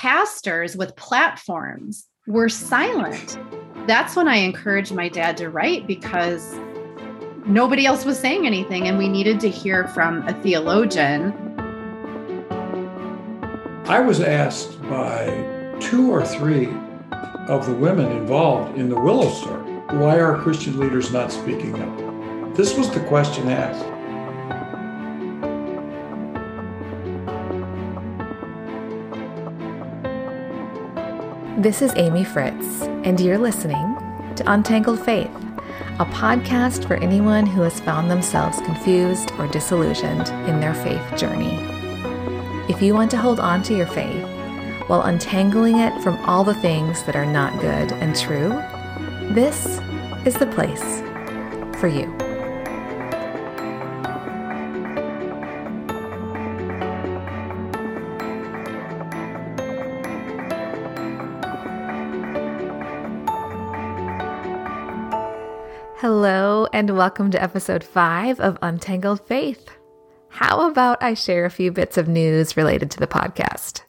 pastors with platforms were silent. That's when I encouraged my dad to write because nobody else was saying anything and we needed to hear from a theologian. I was asked by two or three of the women involved in the Willow story why are Christian leaders not speaking up? This was the question asked. This is Amy Fritz, and you're listening to Untangled Faith, a podcast for anyone who has found themselves confused or disillusioned in their faith journey. If you want to hold on to your faith while untangling it from all the things that are not good and true, this is the place for you. And welcome to episode five of Untangled Faith. How about I share a few bits of news related to the podcast?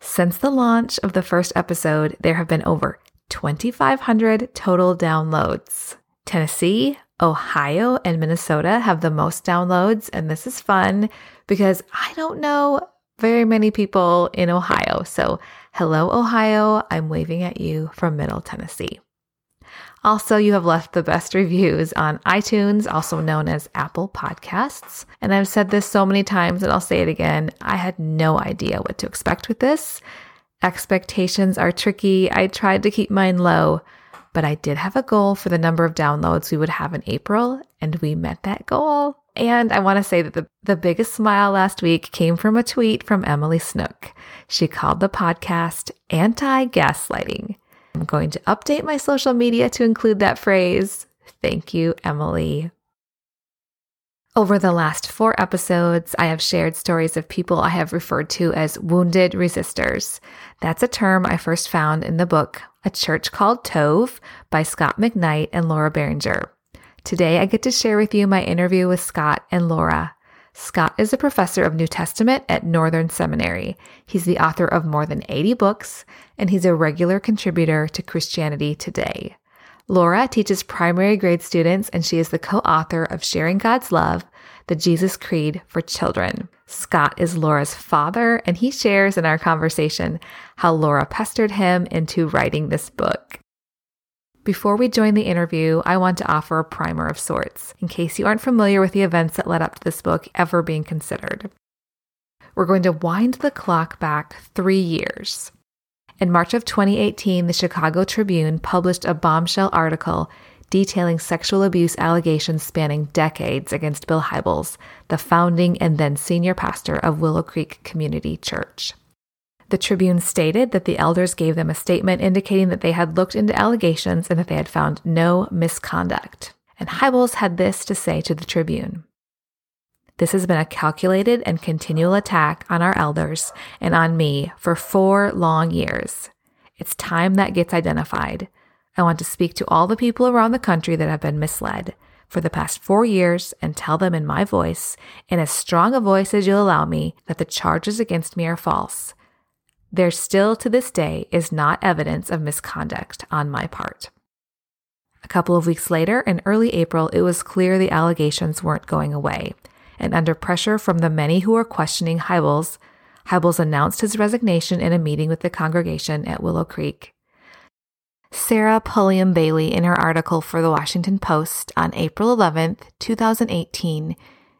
Since the launch of the first episode, there have been over 2,500 total downloads. Tennessee, Ohio, and Minnesota have the most downloads, and this is fun because I don't know very many people in Ohio. So, hello, Ohio. I'm waving at you from Middle Tennessee. Also, you have left the best reviews on iTunes, also known as Apple Podcasts. And I've said this so many times and I'll say it again. I had no idea what to expect with this. Expectations are tricky. I tried to keep mine low, but I did have a goal for the number of downloads we would have in April, and we met that goal. And I want to say that the, the biggest smile last week came from a tweet from Emily Snook. She called the podcast anti gaslighting. I'm going to update my social media to include that phrase. Thank you, Emily. Over the last four episodes, I have shared stories of people I have referred to as wounded resisters. That's a term I first found in the book A Church Called Tov by Scot McKnight and Laura Barringer. Today, I get to share with you my interview with Scot and Laura. Scot is a professor of New Testament at Northern Seminary. He's the author of more than 80 books, and he's a regular contributor to Christianity Today. Laura teaches primary grade students, and she is the co author of Sharing God's Love, the Jesus Creed for Children. Scot is Laura's father, and he shares in our conversation how Laura pestered him into writing this book. Before we join the interview, I want to offer a primer of sorts, in case you aren't familiar with the events that led up to this book ever being considered. We're going to wind the clock back three years. In March of 2018, the Chicago Tribune published a bombshell article detailing sexual abuse allegations spanning decades against Bill Hybels, the founding and then senior pastor of Willow Creek Community Church. The Tribune stated that the elders gave them a statement indicating that they had looked into allegations and that they had found no misconduct. And Hybels had this to say to the Tribune. This has been a calculated and continual attack on our elders and on me for four long years. It's time that gets identified. I want to speak to all the people around the country that have been misled for the past four years and tell them in my voice, in as strong a voice as you'll allow me, that the charges against me are false there still to this day is not evidence of misconduct on my part. A couple of weeks later, in early April, it was clear the allegations weren't going away, and under pressure from the many who were questioning Hybels, Hybels announced his resignation in a meeting with the congregation at Willow Creek. Sarah Pulliam Bailey, in her article for the Washington Post on April 11, 2018,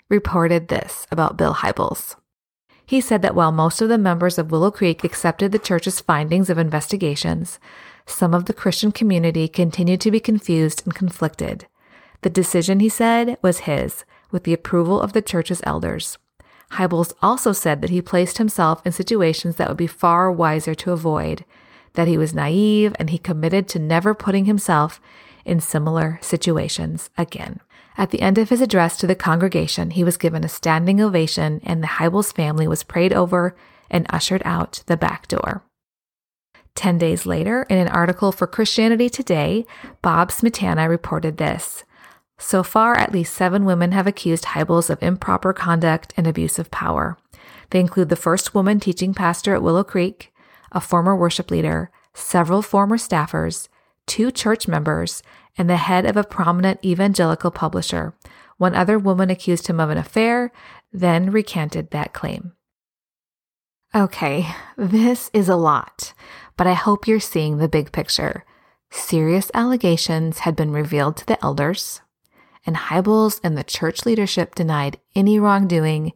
reported this about Bill Hybels. He said that while most of the members of Willow Creek accepted the church's findings of investigations, some of the Christian community continued to be confused and conflicted. The decision, he said, was his, with the approval of the church's elders. Hybels also said that he placed himself in situations that would be far wiser to avoid, that he was naive, and he committed to never putting himself in similar situations again. At the end of his address to the congregation, he was given a standing ovation, and the Hybels family was prayed over and ushered out the back door. Ten days later, in an article for Christianity Today, Bob Smietana reported this. So far, at least seven women have accused Hybels of improper conduct and abuse of power. They include the first woman teaching pastor at Willow Creek, a former worship leader, several former staffers, two church members, and the head of a prominent evangelical publisher. One other woman accused him of an affair, then recanted that claim. Okay, this is a lot, but I hope you're seeing the big picture. Serious allegations had been revealed to the elders, and Hybels and the church leadership denied any wrongdoing,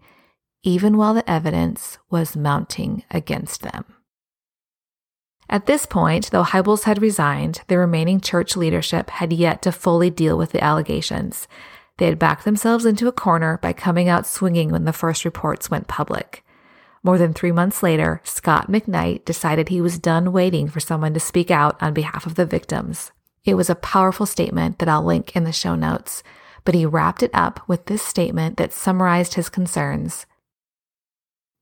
even while the evidence was mounting against them. At this point, though Hybels had resigned, the remaining church leadership had yet to fully deal with the allegations. They had backed themselves into a corner by coming out swinging when the first reports went public. More than three months later, Scot McKnight decided he was done waiting for someone to speak out on behalf of the victims. It was a powerful statement that I'll link in the show notes, but he wrapped it up with this statement that summarized his concerns.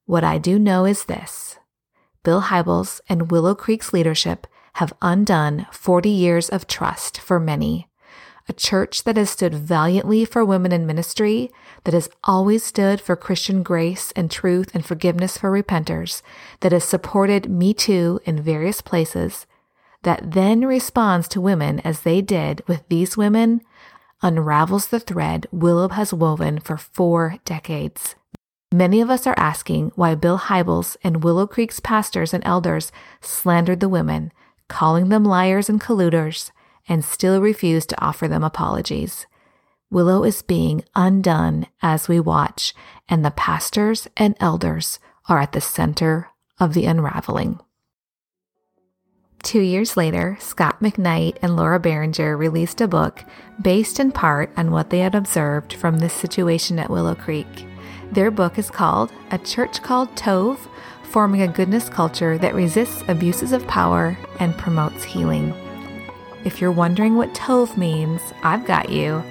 What I do know is this Bill Hybels and Willow Creek's leadership have undone 40 years of trust for many a church that has stood valiantly for women in ministry, that has always stood for Christian grace and truth and forgiveness for repenters, that has supported Me Too in various places, that then responds to women as they did with these women, unravels the thread Willow has woven for four decades. Many of us are asking why Bill Hybels and Willow Creek's pastors and elders slandered the women, calling them liars and colluders, and still refuse to offer them apologies. Willow is being undone as we watch, and the pastors and elders are at the center of the unraveling. Two years later, Scot McKnight and Laura Barringer released a book based in part on what they had observed from this situation at Willow Creek. Their book is called A Church Called Tov Forming a Goodness Culture That Resists Abuses of Power and Promotes Healing. If you're wondering what Tov means, I've got you.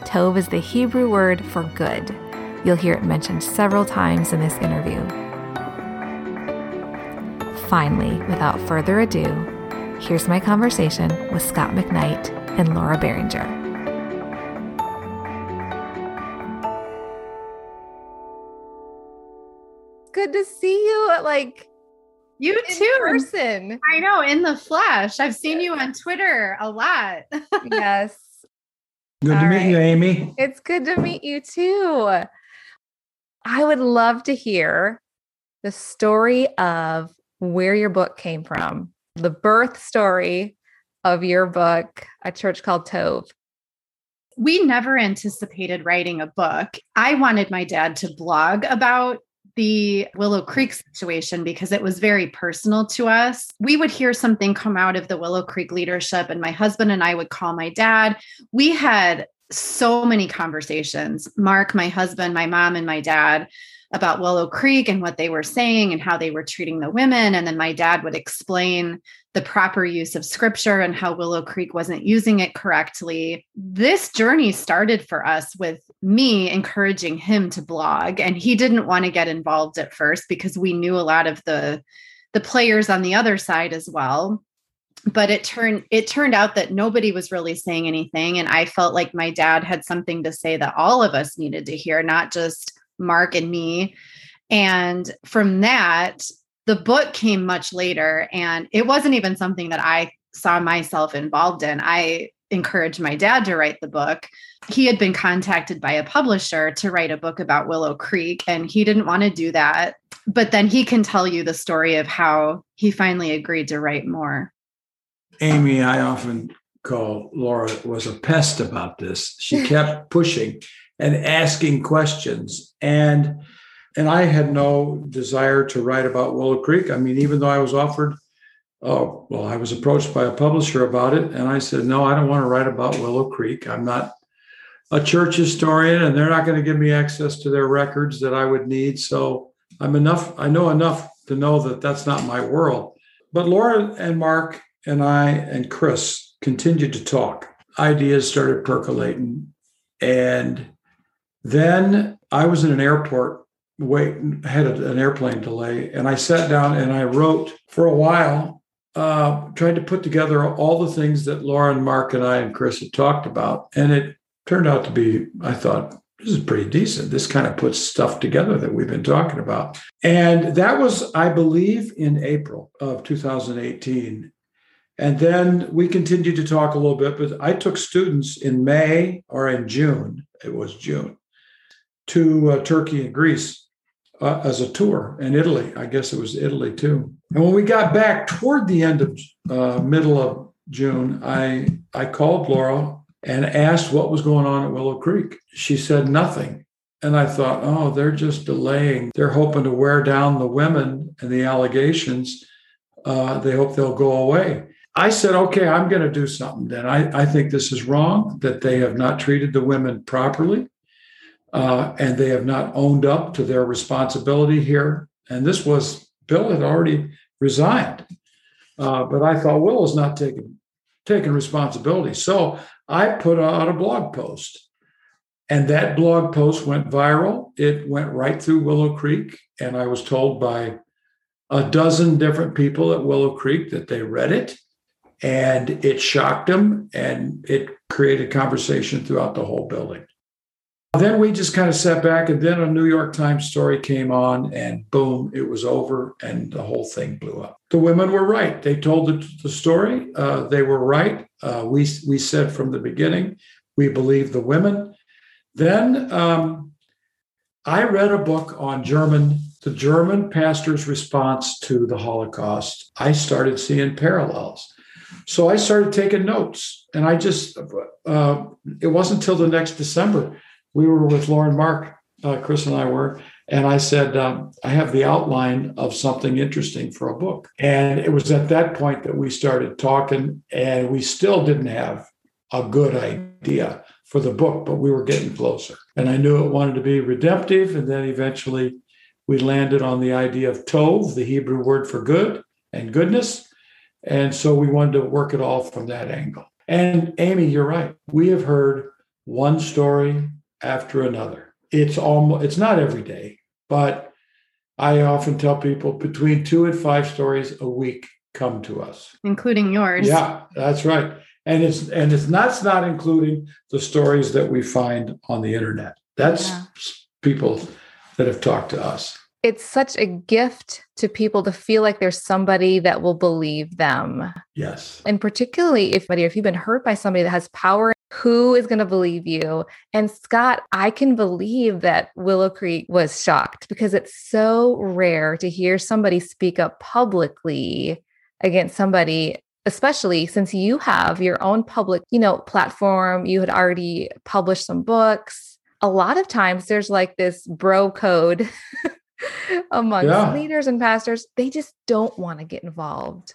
Tov is the Hebrew word for good. You'll hear it mentioned several times in this interview. Finally, without further ado, here's my conversation with Scot McKnight and Laura Barringer. Good to see you. Like, you too. person. I know, in the flesh. I've seen you on Twitter a lot. yes. Good All to meet you, Amy. It's good to meet you too. I would love to hear the story of where your book came from, the birth story of your book, A Church Called Tov. We never anticipated writing a book. I wanted my dad to blog about the Willow Creek situation because it was very personal to us. We would hear something come out of the Willow Creek leadership, and my husband and I would call my dad. We had so many conversations Mark, my husband, my mom, and my dad about Willow Creek and what they were saying and how they were treating the women. And then my dad would explain the proper use of scripture and how Willow Creek wasn't using it correctly. This journey started for us with me encouraging him to blog and he didn't want to get involved at first because we knew a lot of the the players on the other side as well. But it turned it turned out that nobody was really saying anything and I felt like my dad had something to say that all of us needed to hear, not just Mark and me. And from that, the book came much later and it wasn't even something that I saw myself involved in. I encouraged my dad to write the book. He had been contacted by a publisher to write a book about Willow Creek and he didn't want to do that. But then he can tell you the story of how he finally agreed to write more. Amy, I often call Laura was a pest about this. She kept pushing and asking questions and and I had no desire to write about Willow Creek. I mean, even though I was offered, oh, well, I was approached by a publisher about it, and I said, no, I don't want to write about Willow Creek. I'm not a church historian, and they're not going to give me access to their records that I would need. So I'm enough, I know enough to know that that's not my world. But Laura and Mark and I and Chris continued to talk. Ideas started percolating. And then I was in an airport wait had an airplane delay and i sat down and i wrote for a while uh, tried to put together all the things that Lauren, mark and i and chris had talked about and it turned out to be i thought this is pretty decent. This kind of puts stuff together that we've been talking about. And that was, I believe, in April of 2018. And then we continued to talk a little bit, but I took students in May or in June, it was June, to uh, Turkey and Greece uh, as a tour and Italy. I guess it was Italy too. And when we got back toward the end of uh, middle of June, I I called Laura and asked what was going on at Willow Creek. She said nothing. And I thought, oh, they're just delaying. They're hoping to wear down the women and the allegations. Uh, they hope they'll go away. I said, okay, I'm going to do something then. I, I think this is wrong, that they have not treated the women properly uh, and they have not owned up to their responsibility here. And this was, Bill had already resigned. Uh, but I thought Willow's not taking taking responsibility. So I put out a blog post. And that blog post went viral. It went right through Willow Creek. And I was told by a dozen different people at Willow Creek that they read it and it shocked them and it created conversation throughout the whole building. Then we just kind of sat back, and then a New York Times story came on, and boom, it was over, and the whole thing blew up. The women were right. They told the, the story. Uh, they were right. Uh, we we said from the beginning we believe the women. Then um, I read a book on German, the German pastor's response to the Holocaust. I started seeing parallels. So I started taking notes, and I just, uh, it wasn't until the next December we were with Lauren Mark, uh, Chris and I were, and I said, um, I have the outline of something interesting for a book. And it was at that point that we started talking, and we still didn't have a good idea for the book, but we were getting closer. And I knew it wanted to be redemptive. And then eventually we landed on the idea of tov, the Hebrew word for good and goodness. And so we wanted to work it all from that angle. And Amy, you're right. We have heard one story after another. It's almost it's not every day, but I often tell people between two and five stories a week come to us, including yours. Yeah, that's right. And it's and it's not not including the stories that we find on the internet. That's yeah. people that have talked to us. It's such a gift to people to feel like there's somebody that will believe them. Yes. And particularly if if you've been hurt by somebody that has power who is going to believe you? And Scot, I can believe that Willow Creek was shocked because it's so rare to hear somebody speak up publicly against somebody especially since you have your own public, you know, platform, you had already published some books. A lot of times there's like this bro code amongst yeah. leaders and pastors. They just don't want to get involved.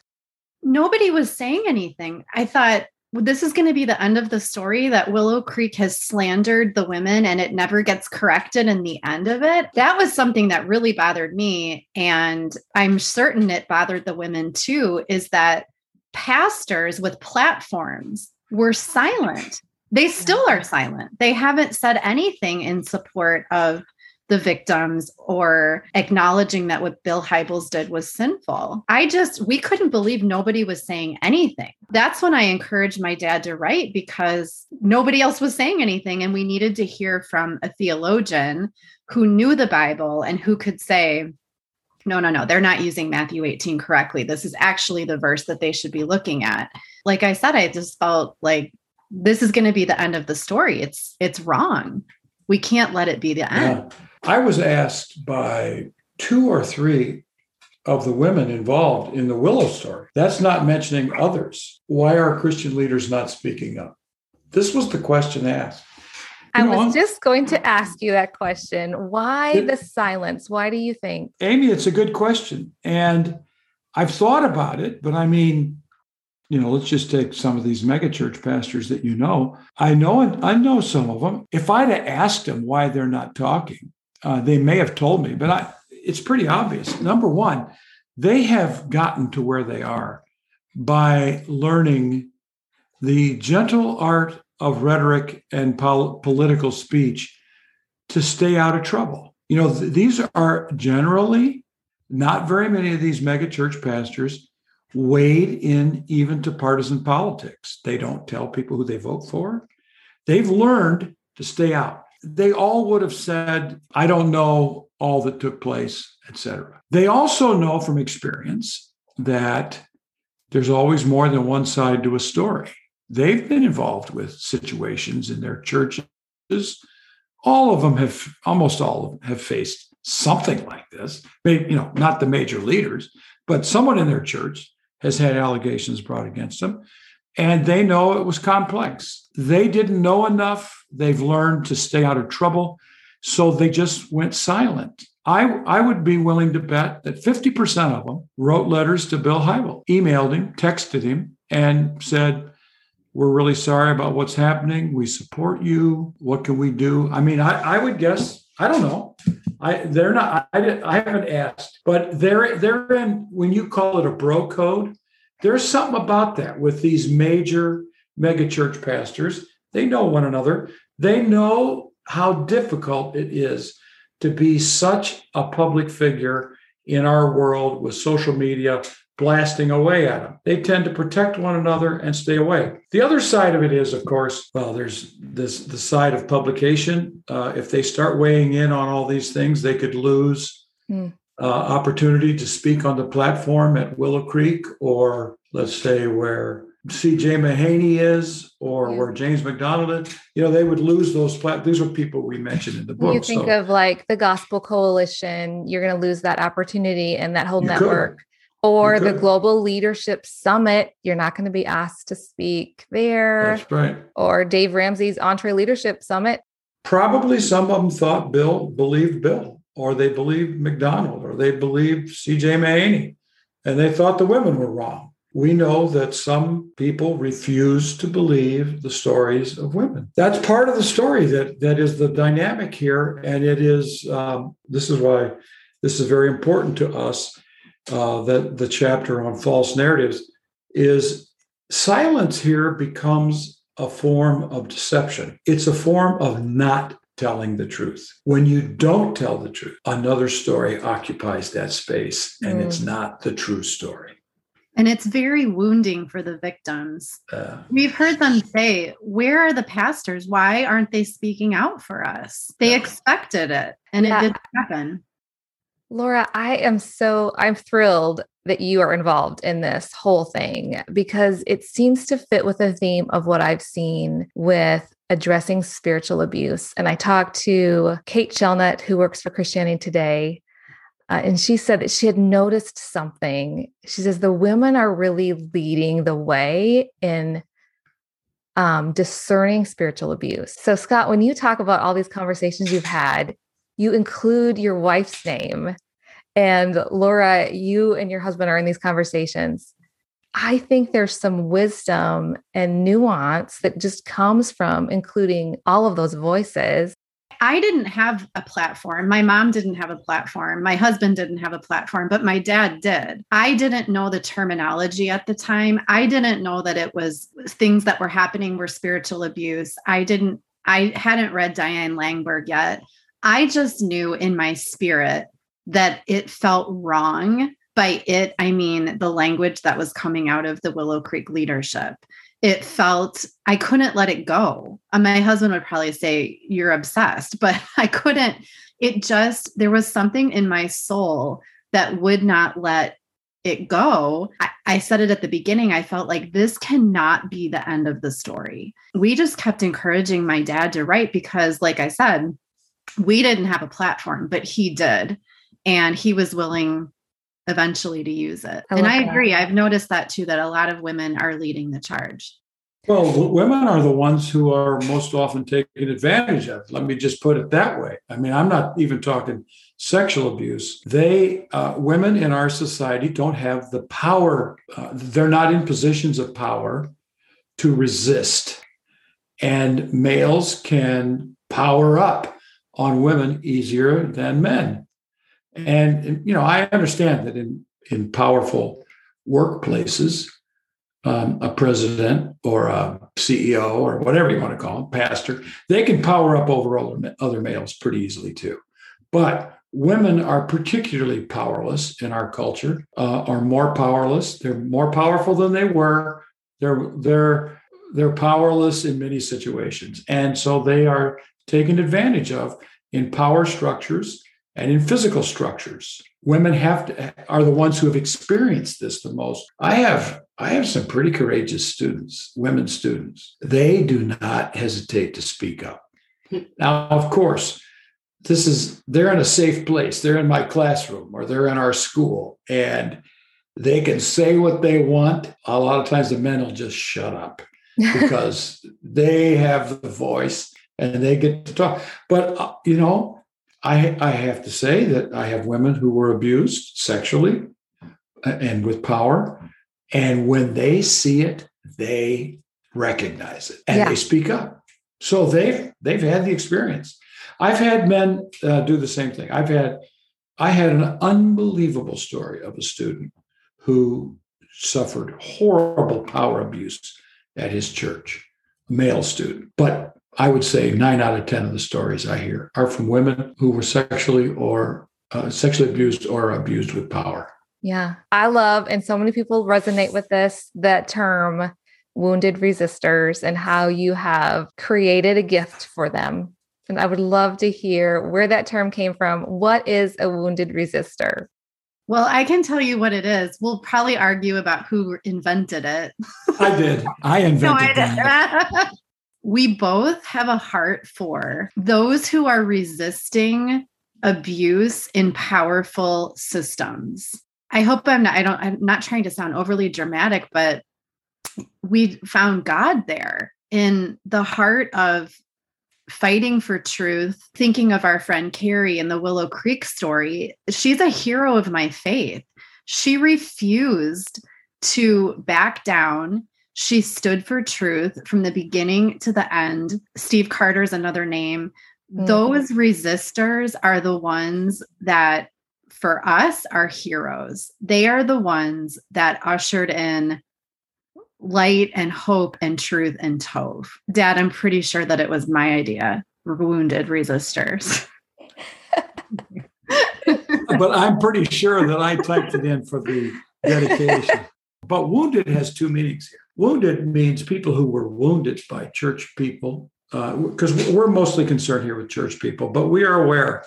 Nobody was saying anything. I thought this is going to be the end of the story that Willow Creek has slandered the women and it never gets corrected in the end of it. That was something that really bothered me. And I'm certain it bothered the women too, is that pastors with platforms were silent. They still are silent. They haven't said anything in support of the victims or acknowledging that what Bill Hybels did was sinful. I just, we couldn't believe nobody was saying anything. That's when I encouraged my dad to write because nobody else was saying anything. And we needed to hear from a theologian who knew the Bible and who could say, no, no, no, they're not using Matthew 18 correctly. This is actually the verse that they should be looking at. Like I said, I just felt like this is going to be the end of the story. It's it's wrong. We can't let it be the end. Yeah. I was asked by two or three of the women involved in the Willow story. That's not mentioning others. Why are Christian leaders not speaking up? This was the question asked. You I know, was just going to ask you that question. Why it, the silence? Why do you think? Amy, it's a good question. And I've thought about it, but I mean, you know, let's just take some of these megachurch pastors that you know. I know I know some of them. If I'd have asked them why they're not talking, uh, they may have told me, but I, it's pretty obvious. Number one, they have gotten to where they are by learning the gentle art of rhetoric and pol- political speech to stay out of trouble. You know, th- these are generally not very many of these megachurch pastors wade in even to partisan politics. They don't tell people who they vote for. They've learned to stay out. they all would have said, I don't know all that took place, etc. They also know from experience that there's always more than one side to a story. They've been involved with situations in their churches. All of them have, almost all of them have faced something like this. Maybe, you know, not the major leaders, but someone in their church has had allegations brought against them. And they know it was complex. They didn't know enough. They've learned to stay out of trouble. So they just went silent. I, I would be willing to bet that 50% of them wrote letters to Bill Hybel, emailed him, texted him, and said, We're really sorry about what's happening. We support you. What can we do? I mean, I, I would guess, I don't know. I they're not I, I haven't asked, but they're they're in when you call it a bro code, there's something about that with these major megachurch pastors. They know one another. They know how difficult it is to be such a public figure in our world with social media blasting away at them. They tend to protect one another and stay away. The other side of it is, of course, well, there's this the side of publication. Uh, if they start weighing in on all these things, they could lose mm. uh, opportunity to speak on the platform at Willow Creek, or let's say where C.J. Mahaney is, or yeah. where James MacDonald is. You know, they would lose those. Plat- these are people we mentioned in the book. You think so. of like the Gospel Coalition, you're going to lose that opportunity and that whole network. Could or the Global Leadership Summit. You're not going to be asked to speak there. That's right. Or Dave Ramsey's EntreLeadership Summit. Probably some of them thought Bill believed Bill, or they believed MacDonald, or they believed C.J. Mahaney, and they thought the women were wrong. We know that some people refuse to believe the stories of women. That's part of the story that that is the dynamic here, and it is. Um, this is why this is very important to us uh, that the chapter on false narratives is silence here becomes a form of deception. It's a form of not telling the truth. When you don't tell the truth, another story occupies that space and mm. it's not the true story. And it's very wounding for the victims. Uh, We've heard them say, Where are the pastors? Why aren't they speaking out for us? They expected it and yeah. it didn't happen. Laura, I am so I'm thrilled that you are involved in this whole thing because it seems to fit with the theme of what I've seen with addressing spiritual abuse. And I talked to Kate Shellnutt, who works for Christianity Today, uh, and she said that she had noticed something. She says the women are really leading the way in um, discerning spiritual abuse. So, Scot, when you talk about all these conversations you've had, you include your wife's name. And Laura, you and your husband are in these conversations. I think there's some wisdom and nuance that just comes from including all of those voices. I didn't have a platform. My mom didn't have a platform. My husband didn't have a platform, but my dad did. I didn't know the terminology at the time. I didn't know that it was things that were happening were spiritual abuse. I didn't, I hadn't read Diane Langberg yet. I just knew in my spirit that it felt wrong. By it, I mean the language that was coming out of the Willow Creek leadership. It felt I couldn't let it go. And my husband would probably say, You're obsessed, but I couldn't. It just, there was something in my soul that would not let it go. I, I, said it at the beginning. I felt like this cannot be the end of the story. We just kept encouraging my dad to write because, like I said, we didn't have a platform, but he did. And he was willing eventually to use it. I and I agree. That. I've noticed that too, that a lot of women are leading the charge. Well, women are the ones who are most often taken advantage of. Let me just put it that way. I mean, I'm not even talking sexual abuse. They, uh, women in our society, don't have the power. Uh, they're not in positions of power to resist, and males can power up on women easier than men. And, you know, I understand that in, in powerful workplaces, um, a president or a CEO or whatever you want to call them, pastor, they can power up over other, other males pretty easily too. But women are particularly powerless in our culture, uh, are more powerless. They're more powerful than they were. They're they're they're powerless in many situations, and so they are taken advantage of in power structures and in physical structures. Women have to, are the ones who have experienced this the most. I have I have some pretty courageous students, women students. They do not hesitate to speak up. Now, of course, this is they're in a safe place. They're in my classroom or they're in our school and they can say what they want. A lot of times the men will just shut up because they have the voice and they get to talk. But uh, you know, I I have to say that I have women who were abused sexually uh, and with power, and when they see it, they recognize it and yeah. they speak up. So they've they've had the experience. I've had men uh, do the same thing. I've had I had an unbelievable story of a student who suffered horrible power abuse at his church, a male student. But I would say nine out of 10 of the stories I hear are from women who were sexually or uh, sexually abused or abused with power. Yeah. I love, and so many people resonate with this, that term wounded resisters and how you have created a gift for them. And I would love to hear where that term came from. What is a wounded resister? Well, I can tell you what it is. We'll probably argue about who invented it. I did. I invented no, I we both have a heart for those who are resisting abuse in powerful systems. I hope I'm not I don't I'm not trying to sound overly dramatic, but we found God there in the heart of fighting for truth, thinking of our friend Keri in the Willow Creek story, she's a hero of my faith. She refused to back down. She stood for truth from the beginning to the end. Steve Carter's another name. Mm-hmm. Those resisters are the ones that, for us, are heroes. They are the ones that ushered in light and hope and truth and tov. Dad, I'm pretty sure that it was my idea. Wounded resisters. but I'm pretty sure that I typed it in for the dedication. But wounded has two meanings here. Wounded means people who were wounded by church people, because uh, we're mostly concerned here with church people, but we are aware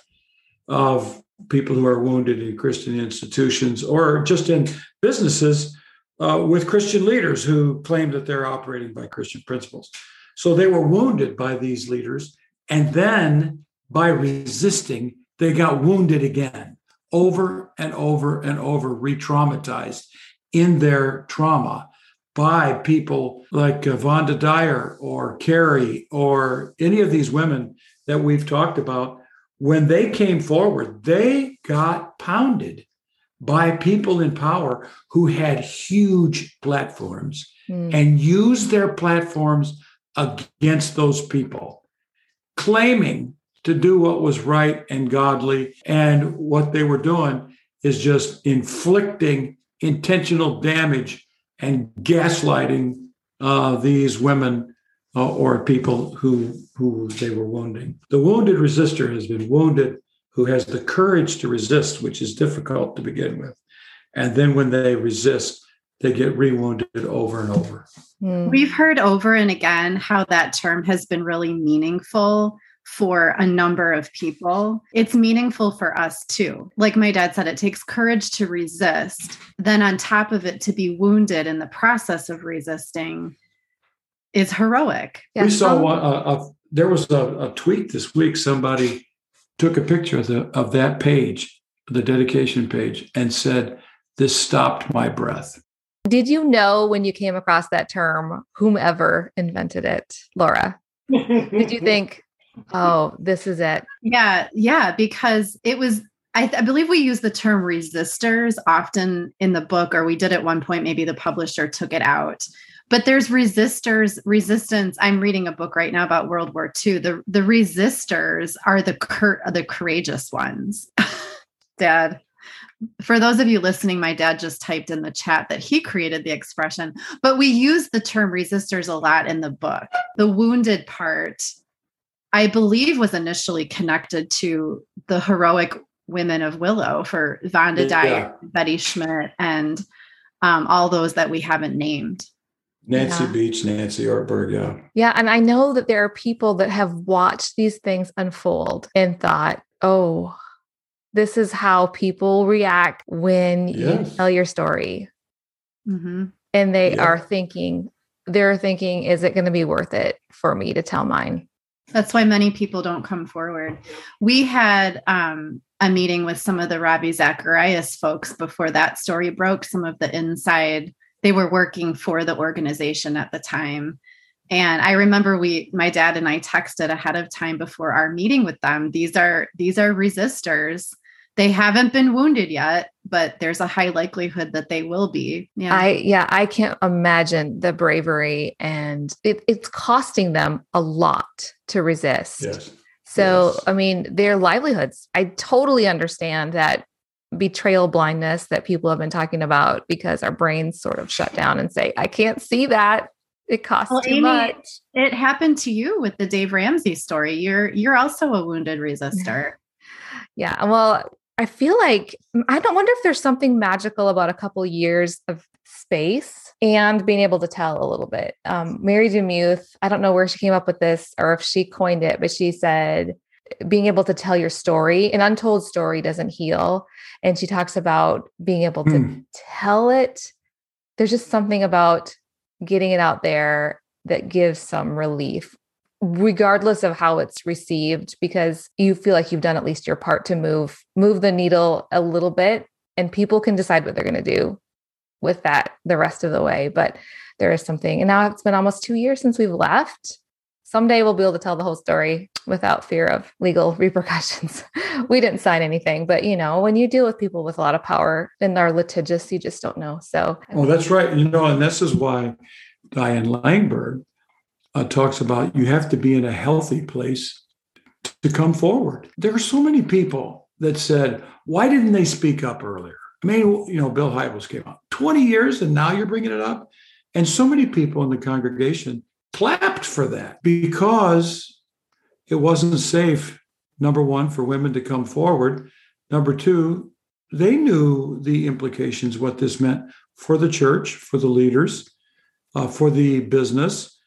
of people who are wounded in Christian institutions or just in businesses uh, with Christian leaders who claim that they're operating by Christian principles. So they were wounded by these leaders. And then by resisting, they got wounded again over and over and over, re traumatized in their trauma by people like uh, Vonda Dyer or Keri or any of these women that we've talked about. When they came forward, they got pounded by people in power who had huge platforms mm. and used their platforms against those people, claiming to do what was right and godly. And what they were doing is just inflicting intentional damage and gaslighting uh, these women uh, or people who who they were wounding. The wounded resister has been wounded who has the courage to resist, which is difficult to begin with. And then when they resist, they get rewounded over and over. Hmm. We've heard over and again how that term has been really meaningful for a number of people. It's meaningful for us too. Like my dad said, it takes courage to resist. Then, on top of it, to be wounded in the process of resisting is heroic. We saw one, uh, there was a, a tweet this week. Somebody took a picture of, the, of that page, the dedication page, and said, This stopped my breath. Did you know when you came across that term, whomever invented it, Laura? Did you think, oh, this is it? Yeah, yeah, because it was I, th- I, believe we use the term resisters often in the book, or we did at one point, maybe the publisher took it out. But there's resisters resistance i'm reading a book right now about world war ii the the resisters are the cur- the courageous ones. Dad for those of you listening my dad just typed in the chat that he created the expression but we use the term resisters a lot in the book. The wounded part i believe was initially connected to the heroic women of willow for vonda yeah. dyer betty schmidt and um, all those that we haven't named Nancy Yeah. Beach, Nancy Ortberg, yeah. Yeah. And I know that there are people that have watched these things unfold and thought, oh, this is how people react when you tell your story. hmm And they Yeah. are thinking, they're thinking, is it going to be worth it for me to tell mine? That's why many people don't come forward. We had um, a meeting with some of the Ravi Zacharias folks before that story broke. Some of the inside, they were working for the organization at the time. And I remember we, my dad and I texted ahead of time before our meeting with them. These are these are resisters. They haven't been wounded yet, but there's a high likelihood that they will be. Yeah. I, yeah, I can't imagine the bravery and it, it's costing them a lot to resist. Yes. So, Yes. I mean, their livelihoods, I totally understand that betrayal blindness that people have been talking about because our brains sort of shut down and say, I can't see that. It costs Well, too Amy, much. it happened to you with the Dave Ramsey story. You're you're also a wounded resister. Yeah. Well, I feel like I don't wonder if there's something magical about a couple years of space and being able to tell a little bit. Um, Mary DeMuth, I don't know where she came up with this or if she coined it, but she said being able to tell your story, an untold story doesn't heal. And she talks about being able to Hmm. tell it. There's just something about getting it out there that gives some relief regardless of how it's received because you feel like you've done at least your part to move move the needle a little bit and people can decide what they're going to do with that the rest of the way but there is something and now it's been almost 2 years since we've left someday we'll be able to tell the whole story without fear of legal repercussions we didn't sign anything but you know when you deal with people with a lot of power and they're litigious you just don't know so Well, that's right. You know, and this is why Diane Langberg uh, talks about you have to be in a healthy place to come forward. There are so many people that said, why didn't they speak up earlier? I mean, you know, Bill Hybels came out 20 years and now you're bringing it up. And so many people in the congregation clapped for that because it wasn't safe, number one, for women to come forward. Number two, they knew the implications, what this meant for the church, for the leaders, uh, for the business.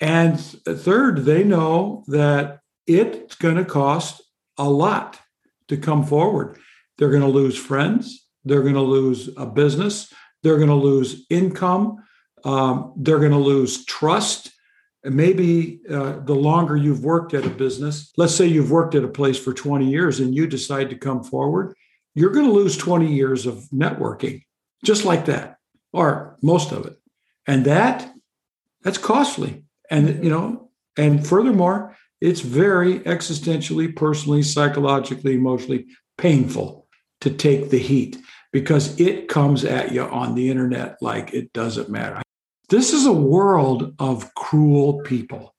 And third, they know that it's going to cost a lot to come forward. They're going to lose friends. They're going to lose a business. They're going to lose income. Um, they're going to lose trust. And maybe uh, the longer you've worked at a business, let's say you've worked at a place for 20 years and you decide to come forward, you're going to lose 20 years of networking just like that, or most of it. And that that's costly. And you know, and furthermore, it's very existentially, personally, psychologically, emotionally painful to take the heat because it comes at you on the internet like it doesn't matter. This is a world of cruel people.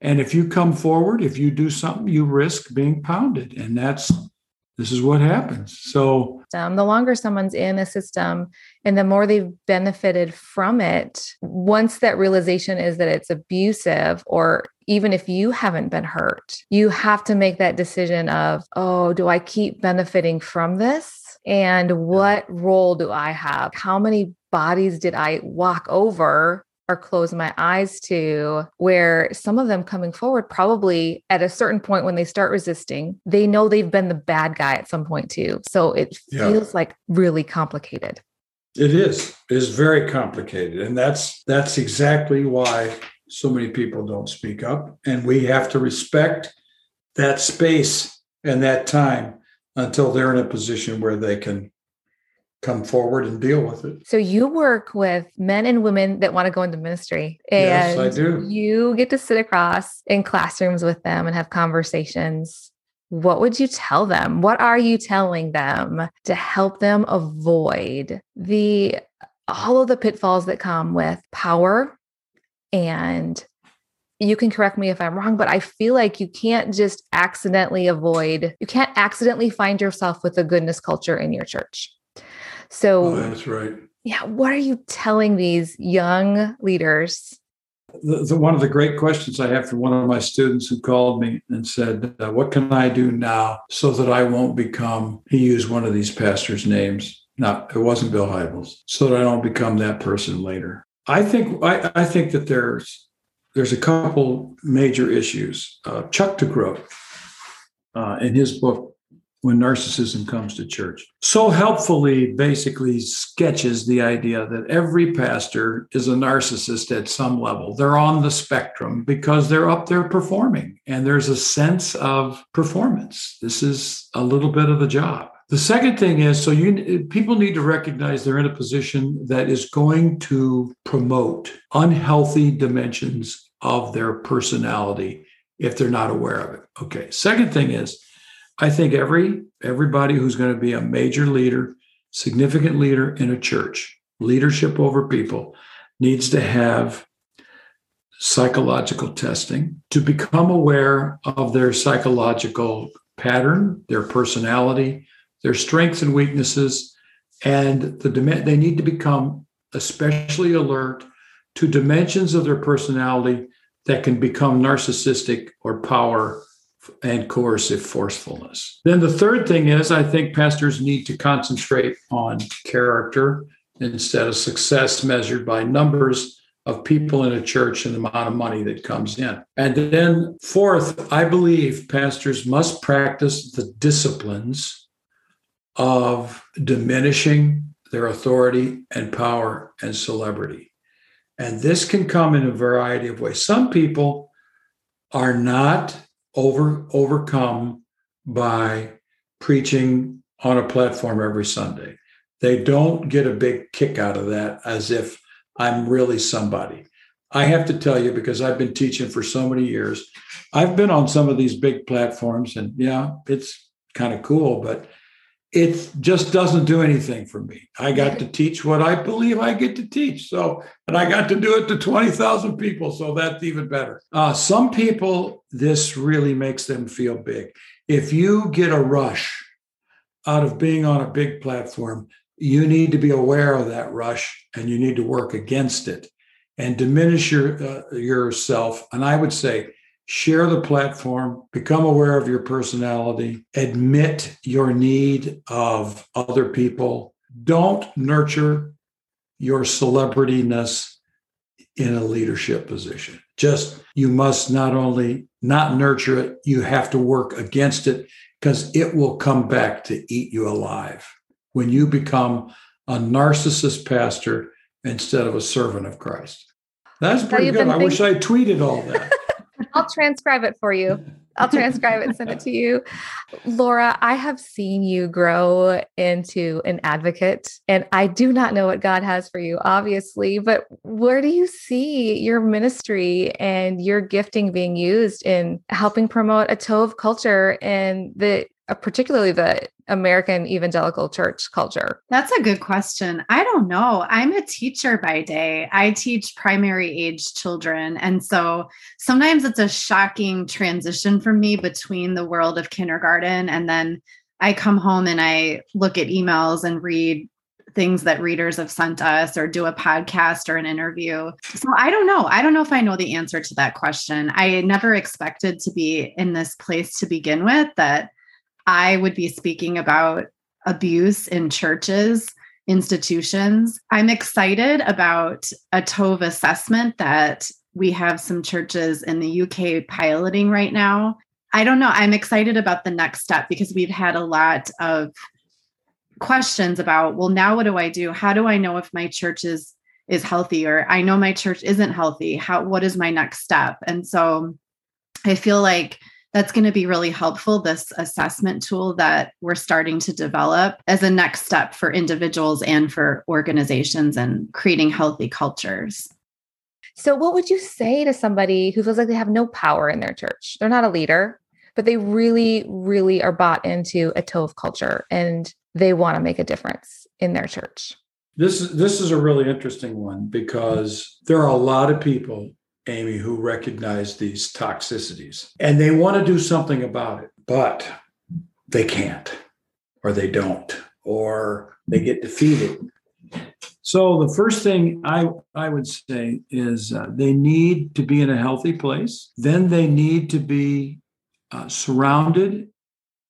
And if you come forward, if you do something, you risk being pounded. And that's this is what happens. So system, the longer someone's in a system and the more they've benefited from it, once that realization is that it's abusive, or even if you haven't been hurt, you have to make that decision of, oh, do I keep benefiting from this? And what role do I have? How many bodies did I walk over or close my eyes to where some of them coming forward probably at a certain point when they start resisting they know they've been the bad guy at some point too so it Yeah. feels like really complicated It is. It is very complicated. And that's that's exactly why so many people don't speak up. And we have to respect that space and that time until they're in a position where they can come forward and deal with it. so you work with men and women that want to go into ministry Yes, I do. you get to sit across in classrooms with them and have conversations what would you tell them what are you telling them to help them avoid the all of the pitfalls that come with power and you can correct me if I'm wrong, but I feel like you can't just accidentally avoid, you can't accidentally find yourself with a goodness culture in your church. So, Oh, that's right. yeah, what are you telling these young leaders? The, the, one of the great questions I have from one of my students who called me and said, uh, What can I do now so that I won't become, he used one of these pastors' names. Not, it wasn't Bill Hybels, so that I don't become that person later. I think I, I think that there's there's a couple major issues. Uh, Chuck DeGroat, uh, in his book when narcissism comes to church. So helpfully, basically sketches the idea that every pastor is a narcissist at some level. They're on the spectrum because they're up there performing, and there's a sense of performance. This is a little bit of the job. The second thing is so you people need to recognize they're in a position that is going to promote unhealthy dimensions of their personality if they're not aware of it. Okay. Second thing is I think every everybody who's going to be a major leader, significant leader in a church, leadership over people needs to have psychological testing to become aware of their psychological pattern, their personality, their strengths and weaknesses, and the they need to become especially alert to dimensions of their personality that can become narcissistic or power and coercive forcefulness. Then the third thing is I think pastors need to concentrate on character instead of success measured by numbers of people in a church and the amount of money that comes in. And then fourth, I believe pastors must practice the disciplines of diminishing their authority and power and celebrity. And this can come in a variety of ways. Some people are not over overcome by preaching on a platform every Sunday. They don't get a big kick out of that as if I'm really somebody. I have to tell you because I've been teaching for so many years. I've been on some of these big platforms and yeah, it's kind of cool, but it just doesn't do anything for me. I got to teach what I believe I get to teach. So, and I got to do it to 20,000 people. So that's even better. Uh, some people, this really makes them feel big. If you get a rush out of being on a big platform, you need to be aware of that rush and you need to work against it and diminish your, uh, yourself. And I would say, share the platform, become aware of your personality, admit your need of other people. Don't nurture your celebrityness in a leadership position. Just you must not only not nurture it, you have to work against it because it will come back to eat you alive when you become a narcissist pastor instead of a servant of Christ. That's pretty good. I wish I tweeted all that. I'll transcribe it for you. I'll transcribe it and send it to you. Laura, I have seen you grow into an advocate, and I do not know what God has for you, obviously, but where do you see your ministry and your gifting being used in helping promote a Tov culture and the Uh, particularly the American evangelical church culture? That's a good question. I don't know. I'm a teacher by day. I teach primary age children. And so sometimes it's a shocking transition for me between the world of kindergarten and then I come home and I look at emails and read things that readers have sent us or do a podcast or an interview. So I don't know. I don't know if I know the answer to that question. I never expected to be in this place to begin with that I would be speaking about abuse in churches, institutions. I'm excited about a TOV assessment that we have some churches in the UK piloting right now. I don't know. I'm excited about the next step because we've had a lot of questions about, well, now what do I do? How do I know if my church is is healthy or I know my church isn't healthy? How what is my next step? And so I feel like that's going to be really helpful this assessment tool that we're starting to develop as a next step for individuals and for organizations and creating healthy cultures. So what would you say to somebody who feels like they have no power in their church? They're not a leader but they really really are bought into a tov culture and they want to make a difference in their church. This is this is a really interesting one because there are a lot of people Amy, who recognize these toxicities and they want to do something about it, but they can't, or they don't, or they get defeated. So the first thing I, I would say is uh, they need to be in a healthy place. Then they need to be uh, surrounded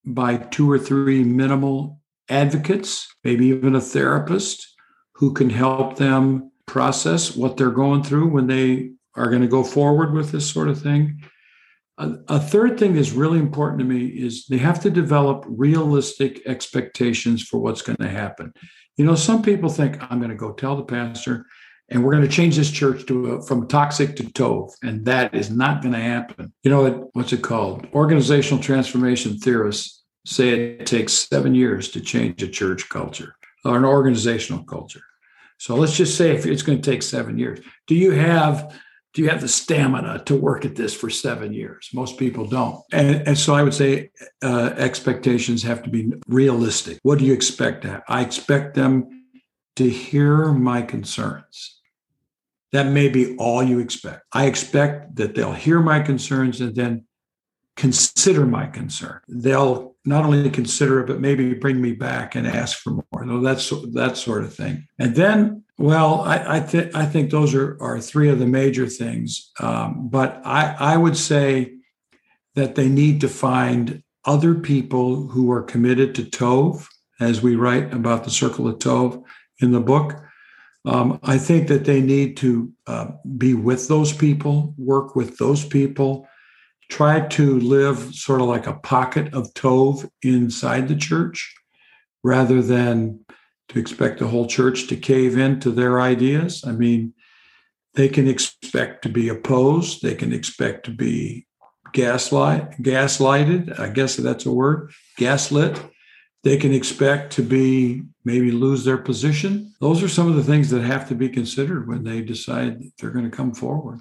by two or three minimal advocates, maybe even a therapist who can help them process what they're going through when they are going to go forward with this sort of thing. A, a, third thing that's really important to me is they have to develop realistic expectations for what's going to happen. You know, some people think I'm going to go tell the pastor, and we're going to change this church to a, from toxic to tov, and that is not going to happen. You know, what? what's it called? Organizational transformation theorists say it takes seven years to change a church culture or an organizational culture. So let's just say if it's going to take seven years, do you have do you have the stamina to work at this for seven years? Most people don't. And, and so I would say uh, expectations have to be realistic. What do you expect? I expect them to hear my concerns. That may be all you expect. I expect that they'll hear my concerns and then consider my concern. They'll not only consider it, but maybe bring me back and ask for more. No, that's that sort of thing. And then, well, I, I think I think those are are three of the major things. Um, but I I would say that they need to find other people who are committed to Tov, as we write about the circle of Tov in the book. Um, I think that they need to uh, be with those people, work with those people, try to live sort of like a pocket of Tov inside the church rather than to expect the whole church to cave into their ideas. I mean, they can expect to be opposed, they can expect to be gaslight gaslighted, I guess that's a word, gaslit. They can expect to be maybe lose their position. Those are some of the things that have to be considered when they decide they're going to come forward.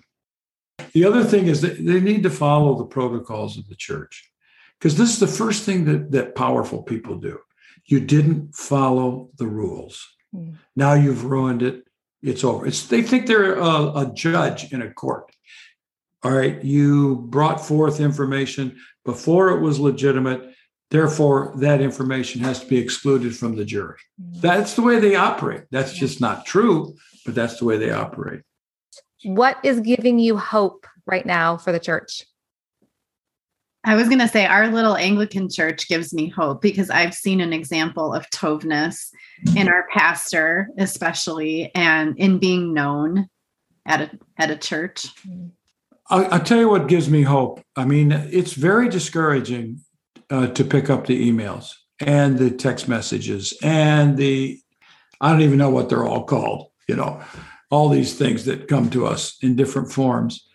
The other thing is that they need to follow the protocols of the church because this is the first thing that, that powerful people do. You didn't follow the rules. Mm. Now you've ruined it. It's over. It's, they think they're a, a judge in a court. All right, you brought forth information before it was legitimate. Therefore, that information has to be excluded from the jury. Mm. That's the way they operate. That's just not true, but that's the way they operate. What is giving you hope right now for the church? I was going to say our little Anglican church gives me hope because I've seen an example of toveness in our pastor, especially, and in being known at a at a church. I'll, I'll tell you what gives me hope. I mean, it's very discouraging uh, to pick up the emails and the text messages and the I don't even know what they're all called. You know, all these things that come to us in different forms.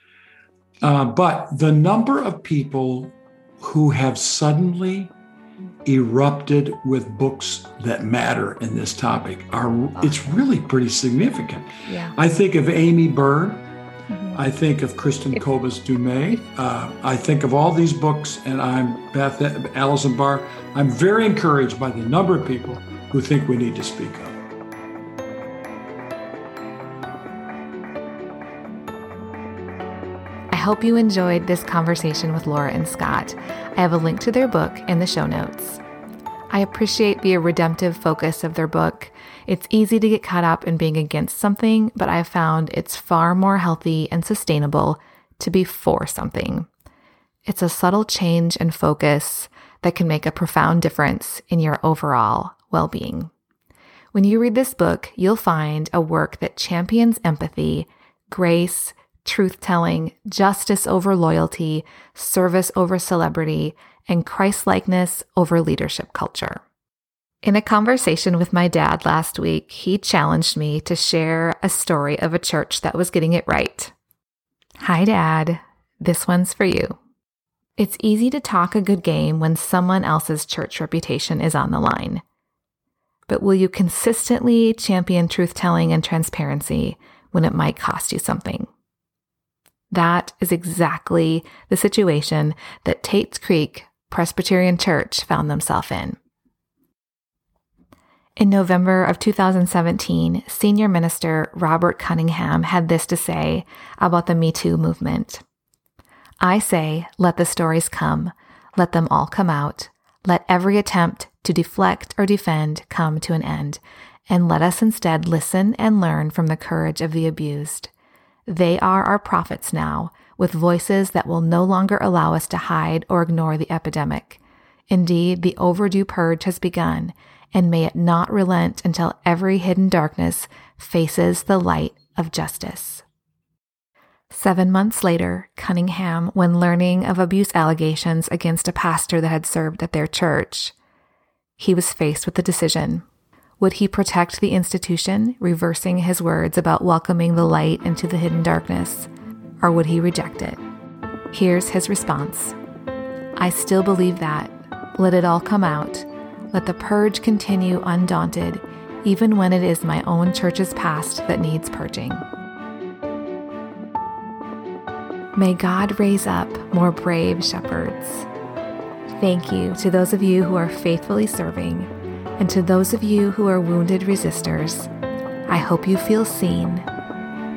Uh, but the number of people who have suddenly erupted with books that matter in this topic are it's really pretty significant. Yeah. I think of Aimee Byrd. Mm-hmm. I think of Kristen Kobes Du Mez. Uh, I think of all these books, and I'm Beth Allison Barr. I'm very encouraged by the number of people who think we need to speak up. Hope you enjoyed this conversation with Laura and Scot. I have a link to their book in the show notes. I appreciate the redemptive focus of their book. It's easy to get caught up in being against something, but I've found it's far more healthy and sustainable to be for something. It's a subtle change in focus that can make a profound difference in your overall well being. When you read this book, you'll find a work that champions empathy, grace, truth telling, justice over loyalty, service over celebrity, and Christlikeness over leadership culture. In a conversation with my dad last week, he challenged me to share a story of a church that was getting it right. Hi, Dad. This one's for you. It's easy to talk a good game when someone else's church reputation is on the line. But will you consistently champion truth telling and transparency when it might cost you something? That is exactly the situation that Tates Creek Presbyterian Church found themselves in. In November of 2017, senior minister Robert Cunningham had this to say about the Me Too movement. I say, let the stories come, let them all come out, let every attempt to deflect or defend come to an end, and let us instead listen and learn from the courage of the abused. They are our prophets now, with voices that will no longer allow us to hide or ignore the epidemic. Indeed, the overdue purge has begun, and may it not relent until every hidden darkness faces the light of justice. Seven months later, Cunningham, when learning of abuse allegations against a pastor that had served at their church, he was faced with the decision. Would he protect the institution, reversing his words about welcoming the light into the hidden darkness, or would he reject it? Here's his response I still believe that. Let it all come out. Let the purge continue undaunted, even when it is my own church's past that needs purging. May God raise up more brave shepherds. Thank you to those of you who are faithfully serving, and to those of you who are wounded resisters. I hope you feel seen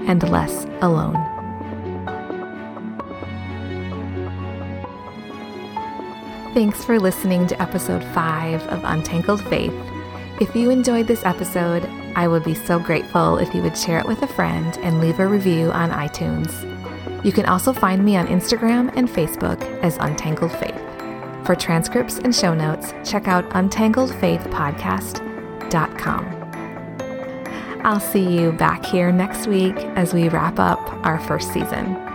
and less alone. Thanks for listening to episode 5 of Untangled Faith. If you enjoyed this episode, I would be so grateful if you would share it with a friend and leave a review on iTunes. You can also find me on Instagram and Facebook as Untangled Faith. For transcripts and show notes, check out untangledfaithpodcast.com. I'll see you back here next week as we wrap up our first season.